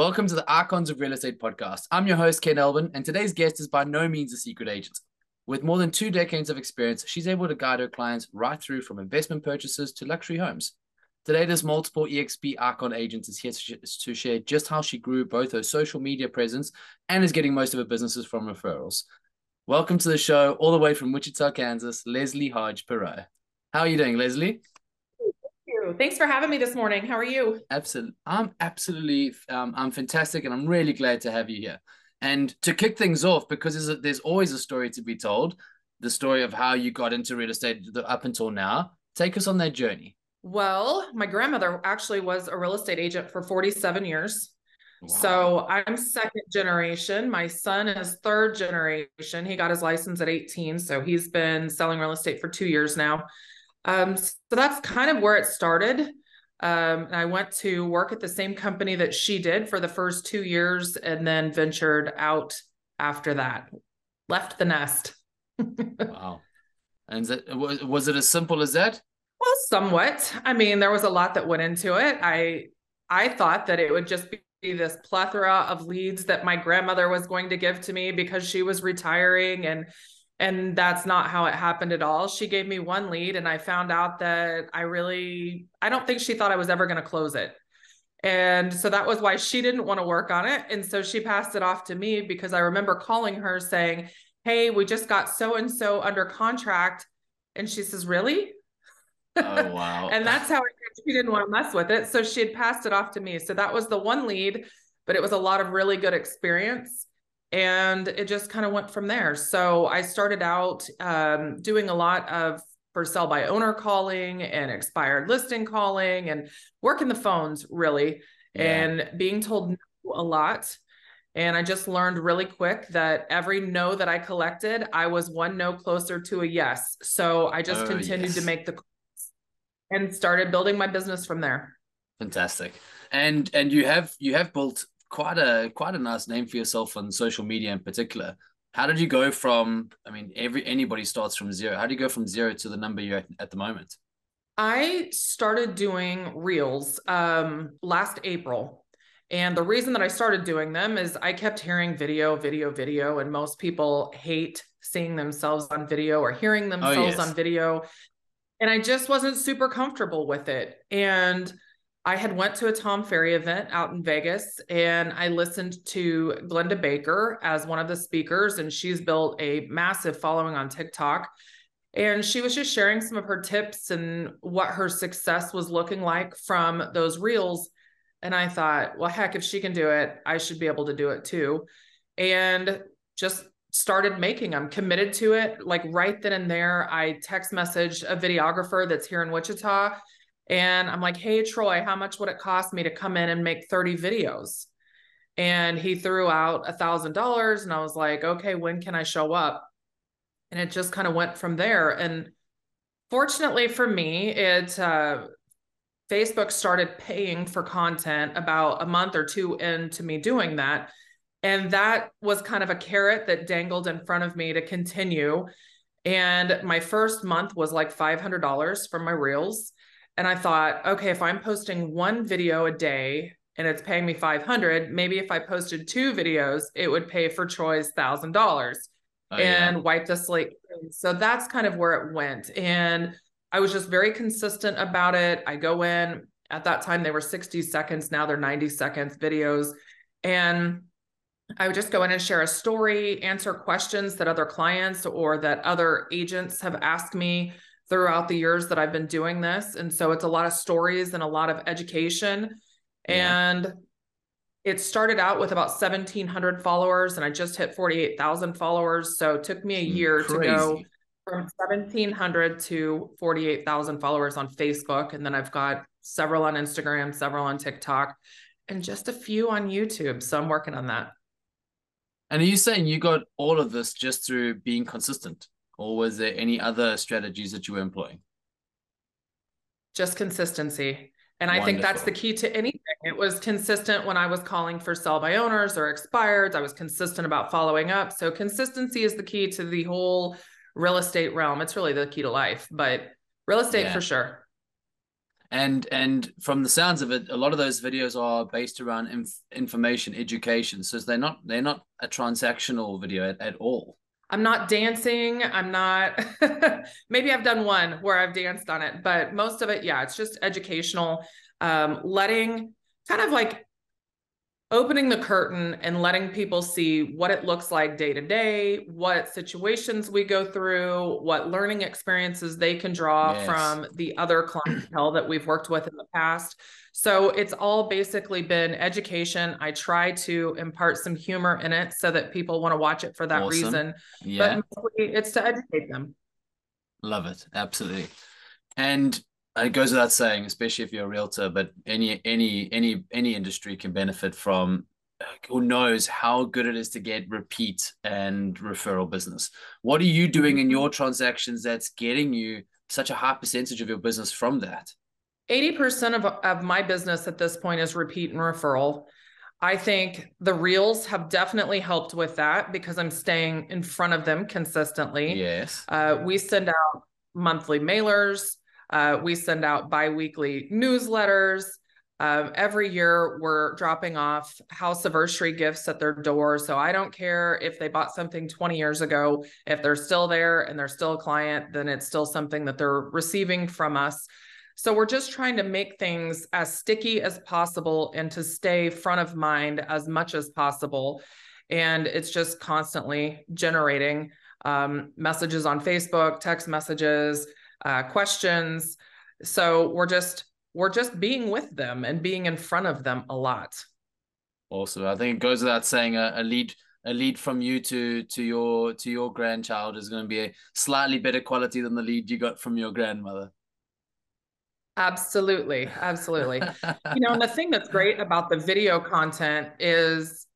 Welcome to the Icons of Real Estate podcast. I'm your host, Ken Elvin, and today's guest is by no means a secret agent. With more than two decades of experience, she's able to guide her clients right through from investment purchases to luxury homes. Today, this multiple EXP Icon agent is here to share just how she grew both her social media presence and is getting most of her businesses from referrals. Welcome to the show, all the way from Wichita, Kansas, Lesley Hodge Perreault. How are you doing, Lesley? You. Thanks for having me this morning. How are you? Absolutely. I'm absolutely, um, I'm fantastic. And I'm really glad to have you here. And to kick things off, because there's, a, there's always a story to be told, the story of how you got into real estate up until now. Take us on that journey. Well, my grandmother actually was a real estate agent for 47 years. Wow. So I'm second generation. My son is third generation. He got his license at 18. So he's been selling real estate for two years now. Um, so that's kind of where it started. Um, I went to work at the same company that she did for the first two years and then ventured out after that, left the nest. wow. And was, was it as simple as that? Well, somewhat. I mean, there was a lot that went into it. I I thought that it would just be this plethora of leads that my grandmother was going to give to me because she was retiring and and that's not how it happened at all. She gave me one lead and i found out that i really i don't think she thought i was ever going to close it. And so that was why she didn't want to work on it. And so she passed it off to me because i remember calling her saying hey we just got so and so under contract. And she says really? Oh wow. And that's how she didn't want to mess with it. So she had passed it off to me. So that was the one lead but it was a lot of really good experience and it just kind of went from there. So I started out um, doing a lot of for sell by owner calling and expired listing calling and working the phones really yeah. and being told no a lot. And I just learned really quick that every no that I collected, I was one no closer to a yes. So I just oh, continued yes. to make the calls and started building my business from there. Fantastic. And and you have you have built quite a quite a nice name for yourself on social media in particular. How did you go from? I mean, every anybody starts from zero. How do you go from zero to the number you're at, at the moment? I started doing reels um, last April. And the reason that I started doing them is I kept hearing video, video, video, and most people hate seeing themselves on video or hearing oh, themselves oh, yes. on video. And I just wasn't super comfortable with it. And I had went to a Tom Ferry event out in Vegas and I listened to Glenda Baker as one of the speakers and she's built a massive following on TikTok. And she was just sharing some of her tips and what her success was looking like from those reels. And I thought, well heck if she can do it, I should be able to do it too. And just started making them committed to it. Like right then and there I text message a videographer that's here in Wichita and I'm like, hey, Troy, how much would it cost me to come in and make 30 videos? And he threw out a thousand dollars. And I was like, okay, when can I show up? And it just kind of went from there. And fortunately for me, it uh, Facebook started paying for content about a month or two into me doing that. And that was kind of a carrot that dangled in front of me to continue. And my first month was like $500 from my reels. And I thought, okay, if I'm posting one video a day and it's paying me 500, maybe if I posted two videos, it would pay for Troy's thousand dollars oh, and yeah. wipe the slate. So that's kind of where it went. And I was just very consistent about it. I go in at that time, they were 60 seconds. Now they're 90 seconds videos. And I would just go in and share a story, answer questions that other clients or that other agents have asked me throughout the years that I've been doing this. And so it's a lot of stories and a lot of education. Yeah. And it started out with about 1700 followers and I just hit 48,000 followers. So it took me a mm, year Crazy. to go from 1700 to 48,000 followers on Facebook. And then I've got several on Instagram, several on TikTok, and just a few on YouTube. So I'm working on that. And are you saying you got all of this just through being consistent? Or was there any other strategies that you were employing? Just consistency. And I Wonderful. think that's the key to anything. It was consistent when I was calling for sell by owners or expireds. I was consistent about following up. So consistency is the key to the whole real estate realm. It's really the key to life, but real estate yeah. for sure. And and from the sounds of it, a lot of those videos are based around inf- information education. So they're not they're not a transactional video at, at all. I'm not dancing. I'm not, maybe I've done one where I've danced on it, but most of it, yeah, it's just educational, um, letting kind of like opening the curtain and letting people see what it looks like day to day, what situations we go through, what learning experiences they can draw yes. from the other clientele that we've worked with in the past. So it's all basically been education. I try to impart some humor in it so that people want to watch it for that awesome. reason. Yeah. But it's to educate them. Love it. Absolutely. And it goes without saying, especially if you're a realtor, but any any any any industry can benefit from who knows how good it is to get repeat and referral business. What are you doing in your transactions that's getting you such a high percentage of your business from that? 80% of, of my business at this point is repeat and referral. I think the reels have definitely helped with that because I'm staying in front of them consistently. Yes. Uh, we send out monthly mailers. Uh, we send out biweekly newsletters. Um, every year, we're dropping off house anniversary gifts at their door. So I don't care if they bought something 20 years ago. If they're still there and they're still a client, then it's still something that they're receiving from us. So we're just trying to make things as sticky as possible and to stay front of mind as much as possible. And it's just constantly generating um, messages on Facebook, text messages, uh, questions. So we're just we're just being with them and being in front of them a lot. Awesome. I think it goes without saying a, a lead a lead from you to to your to your grandchild is going to be a slightly better quality than the lead you got from your grandmother. Absolutely. Absolutely. you know, and the thing that's great about the video content is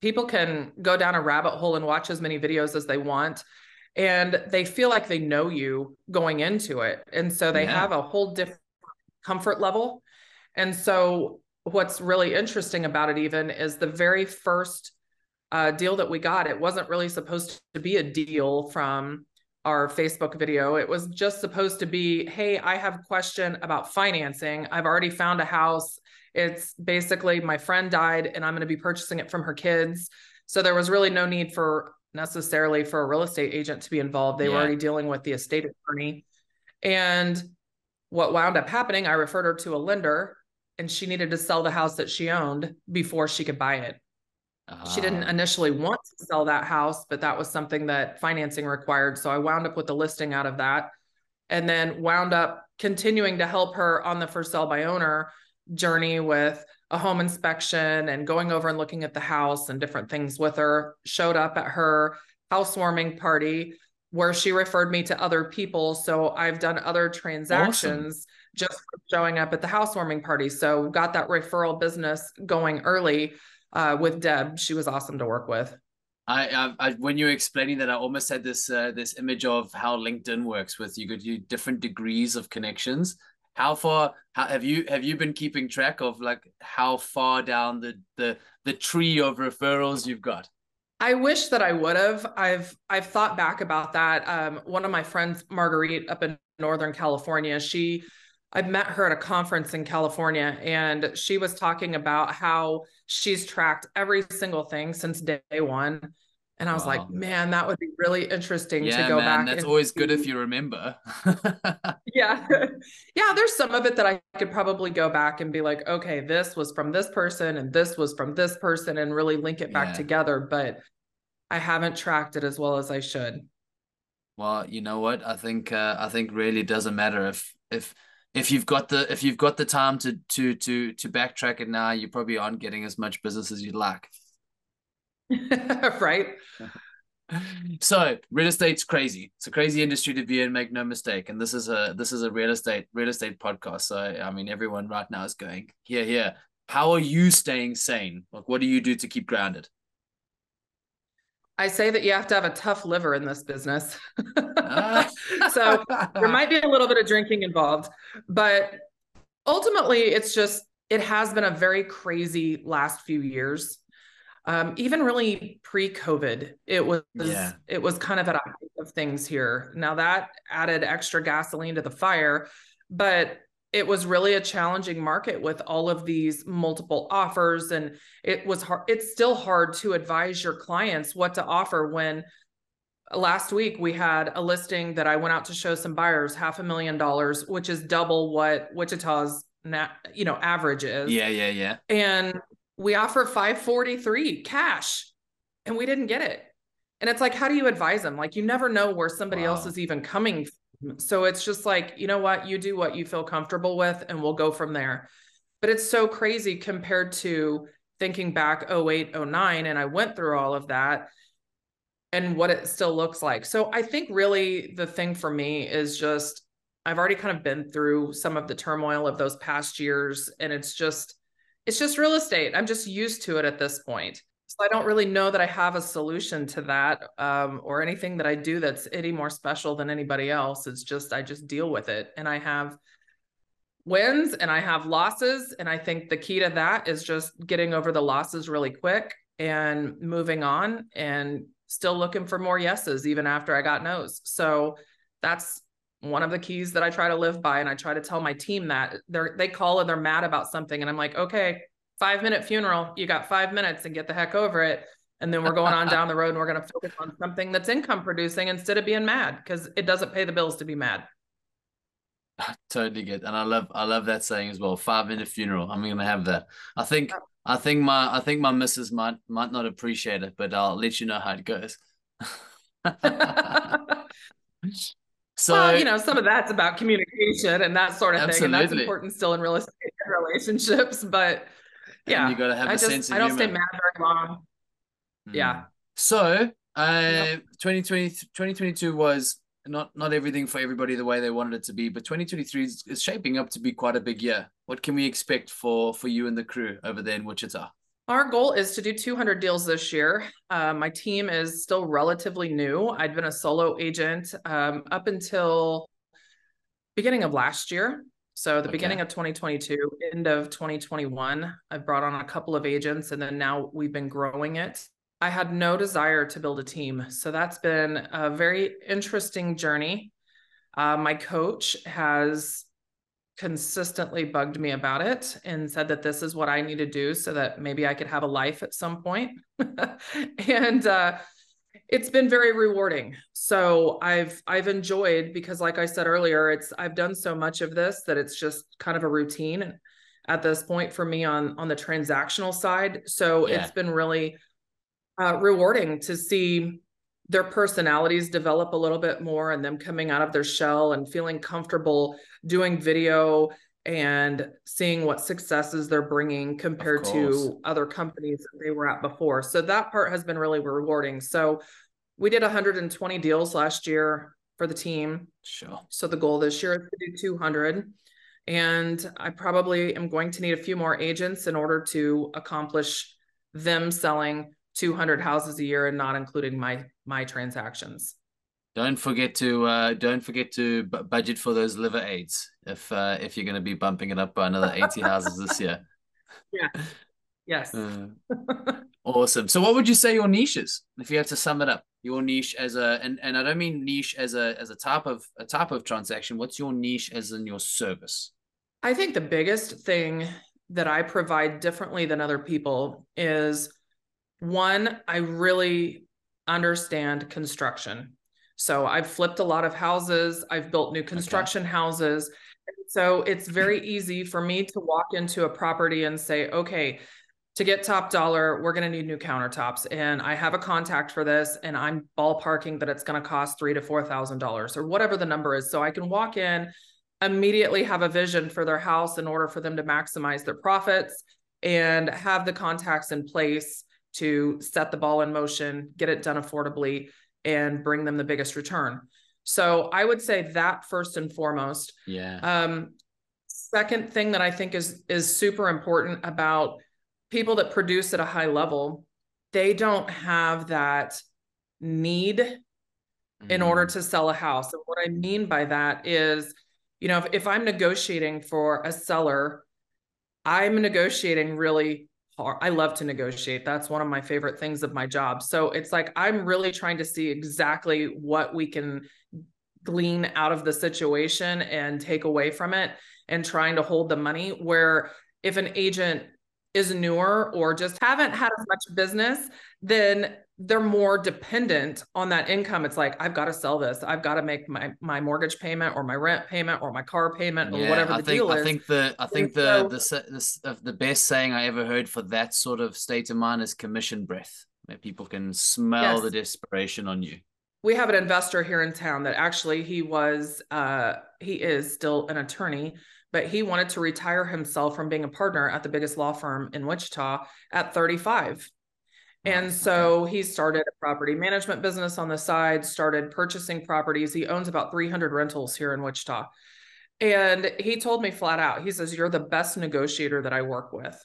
people can go down a rabbit hole and watch as many videos as they want. And they feel like they know you going into it. And so they yeah. have a whole different comfort level. And so what's really interesting about it, even, is the very first uh, deal that we got, it wasn't really supposed to be a deal from our Facebook video. It was just supposed to be, hey, I have a question about financing. I've already found a house. It's basically my friend died and I'm going to be purchasing it from her kids. So there was really no need for necessarily for a real estate agent to be involved. They yeah. were already dealing with the estate attorney. And what wound up happening, I referred her to a lender and she needed to sell the house that she owned before she could buy it. Uh, she didn't ah. initially want to sell that house, but that was something that financing required. So I wound up with the listing out of that and then wound up continuing to help her on the first sell by owner journey with a home inspection and going over and looking at the house and different things with her. Showed up at her housewarming party where she referred me to other people. So I've done other transactions awesome. just showing up at the housewarming party. So got that referral business going early uh, with Deb. She was awesome to work with. I, I, I, when you were explaining that, I almost had this uh, this image of how LinkedIn works with you got you different degrees of connections. How far how, have you have you been keeping track of like how far down the the the tree of referrals you've got? I wish that I would have. I've I've thought back about that. Um, one of my friends, Marguerite, up in Northern California, she I met her at a conference in California and she was talking about how she's tracked every single thing since day one. And I was wow. like, man, that would be really interesting yeah, to go man, back. That's always see. good if you remember. yeah. Yeah. There's some of it that I could probably go back and be like, okay, this was from this person and this was from this person and really link it back yeah. together. But I haven't tracked it as well as I should. Well, you know what? I think uh, I think really doesn't matter if if if you've got the if you've got the time to to to to backtrack it now, you probably aren't getting as much business as you'd like. right. so real estate's crazy. It's a crazy industry to be in, make no mistake. And this is a this is a real estate real estate podcast. So I mean everyone right now is going, here, here. How are you staying sane? Like what do you do to keep grounded? I say that you have to have a tough liver in this business. Ah. so there might be a little bit of drinking involved, but ultimately it's just it has been a very crazy last few years um, even really pre-COVID, it was yeah. it was kind of at a height of things here. Now that added extra gasoline to the fire, but it was really a challenging market with all of these multiple offers, and it was hard. It's still hard to advise your clients what to offer when last week we had a listing that I went out to show some buyers half a million dollars, which is double what Wichita's you know average is. Yeah, yeah, yeah. And we offer 543 cash and we didn't get it. And it's like, how do you advise them? Like, you never know where somebody wow. else is even coming from. So it's just like, you know what? You do what you feel comfortable with, and we'll go from there. But it's so crazy compared to thinking back 08, 09, and I went through all of that and what it still looks like. So I think really the thing for me is just, I've already kind of been through some of the turmoil of those past years, and it's just, it's just real estate. I'm just used to it at this point. So I don't really know that I have a solution to that um, or anything that I do that's any more special than anybody else. It's just, I just deal with it. And I have wins and I have losses. And I think the key to that is just getting over the losses really quick and moving on and still looking for more yeses even after I got no's. So that's one of the keys that I try to live by. And I try to tell my team that they're, they call and they're mad about something. And I'm like, okay, five minute funeral, you got five minutes and get the heck over it. And then we're going on down the road and we're going to focus on something that's income producing instead of being mad because it doesn't pay the bills to be mad. I totally get, and I love, I love that saying as well. Five minute funeral. I'm going to have that. I think, oh. I think my, I think my missus might, might not appreciate it, but I'll let you know how it goes. So well, you know, some of that's about communication and that sort of absolutely. thing, and that's important still in real estate relationships. But yeah, and you got to have I a just, sense of I don't humor. stay mad very long. Mm. Yeah. So, uh, yep. 2020, 2022 was not not everything for everybody the way they wanted it to be, but 2023 is, is shaping up to be quite a big year. What can we expect for for you and the crew over there in Wichita? Our goal is to do 200 deals this year. Uh, my team is still relatively new. I'd been a solo agent um, up until beginning of last year. So the okay. beginning of 2022, end of 2021, I've brought on a couple of agents, and then now we've been growing it. I had no desire to build a team, so that's been a very interesting journey. Uh, my coach has consistently bugged me about it and said that this is what I need to do so that maybe I could have a life at some point. and uh, it's been very rewarding. So I've I've enjoyed because like I said earlier, it's I've done so much of this that it's just kind of a routine at this point for me on on the transactional side. So yeah. it's been really uh, rewarding to see their personalities develop a little bit more and them coming out of their shell and feeling comfortable doing video and seeing what successes they're bringing compared to other companies that they were at before. So that part has been really rewarding. So we did 120 deals last year for the team. Sure. So the goal this year is to do 200. And I probably am going to need a few more agents in order to accomplish them selling 200 houses a year and not including my my transactions. Don't forget to uh, don't forget to b- budget for those liver aids if uh, if you're going to be bumping it up by another 80 houses this year. Yeah. Yes. Uh, awesome. So what would you say your niche is if you have to sum it up? Your niche as a and, and I don't mean niche as a as a type of a type of transaction. What's your niche as in your service? I think the biggest thing that I provide differently than other people is one, I really understand construction. So I've flipped a lot of houses, I've built new construction okay. houses. So it's very easy for me to walk into a property and say, okay, to get top dollar, we're going to need new countertops. And I have a contact for this, and I'm ballparking that it's going to cost three to four thousand dollars or whatever the number is. So I can walk in, immediately have a vision for their house in order for them to maximize their profits and have the contacts in place to set the ball in motion, get it done affordably, and bring them the biggest return. So I would say that first and foremost. Yeah. Um, second thing that I think is is super important about people that produce at a high level, they don't have that need in order to sell a house. And what I mean by that is, you know, if, if I'm negotiating for a seller, I'm negotiating really hard. I love to negotiate. That's one of my favorite things of my job. So it's like I'm really trying to see exactly what we can glean out of the situation and take away from it and trying to hold the money where if an agent is newer or just haven't had as much business then they're more dependent on that income. It's like i've got to sell this. I've got to make my my mortgage payment or my rent payment or my car payment or Yeah, whatever the I think deal I is. think the I think the so- the the the best saying I ever heard for that sort of state of mind is commission breath, where people can smell the desperation on you. we have an investor here in town that actually he was uh he is still an attorney but he wanted to retire himself from being a partner at the biggest law firm in Wichita at 35 and so he started a property management business on the side, started purchasing properties. He owns about 300 rentals here in Wichita. And he told me flat out, he says, You're the best negotiator that I work with.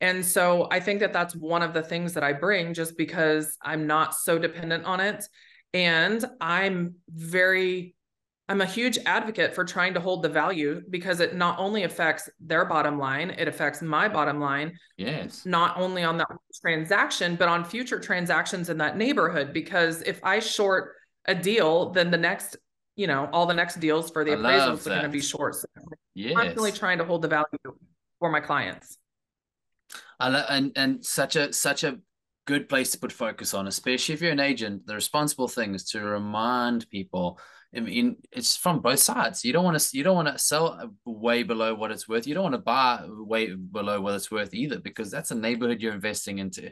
And so I think that that's one of the things that I bring just because I'm not so dependent on it. And I'm very, I'm a huge advocate for trying to hold the value because it not only affects their bottom line, it affects my bottom line Yes. not only on that transaction, but on future transactions in that neighborhood. Because if I short a deal, then the next, you know, all the next deals for the I appraisals are going to be short. So I'm Yes. constantly trying to hold the value for my clients. I lo- and and such a such a good place to put focus on, especially if you're an agent. The responsible thing is to remind people. I mean, it's from both sides. You don't want to you don't want to sell way below what it's worth. You don't want to buy way below what it's worth either, because that's a neighborhood you're investing into.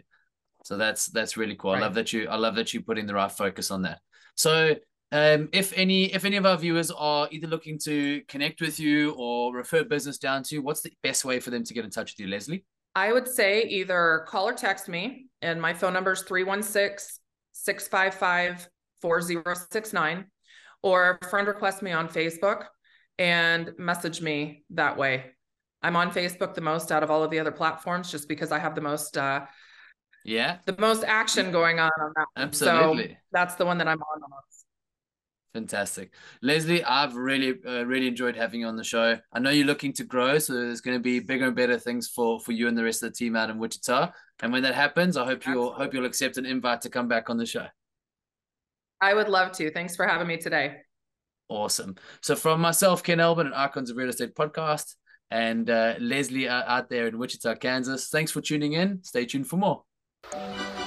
So that's that's really cool. I love that you I love that you're putting the right focus on that. So um, if any if any of our viewers are either looking to connect with you or refer business down to you, what's the best way for them to get in touch with you, Lesley? I would say either call or text me, and my phone number is 316 655 4069, or friend request me on Facebook and message me that way. I'm on Facebook the most out of all of the other platforms just because I have the most uh Yeah, the most action going on on that. Absolutely. So that's the one that I'm on the most. fantastic. Lesley, I've really, uh, really enjoyed having you on the show. I know you're looking to grow, so there's going to be bigger and better things for for you and the rest of the team out in Wichita. And when that happens, I hope you'll hope you'll accept an invite to come back on the show. I would love to. Thanks for having me today. Awesome. So from myself, Ken Elbin, and Icons of Real Estate podcast, and uh, Lesley uh, out there in Wichita, Kansas. Thanks for tuning in. Stay tuned for more.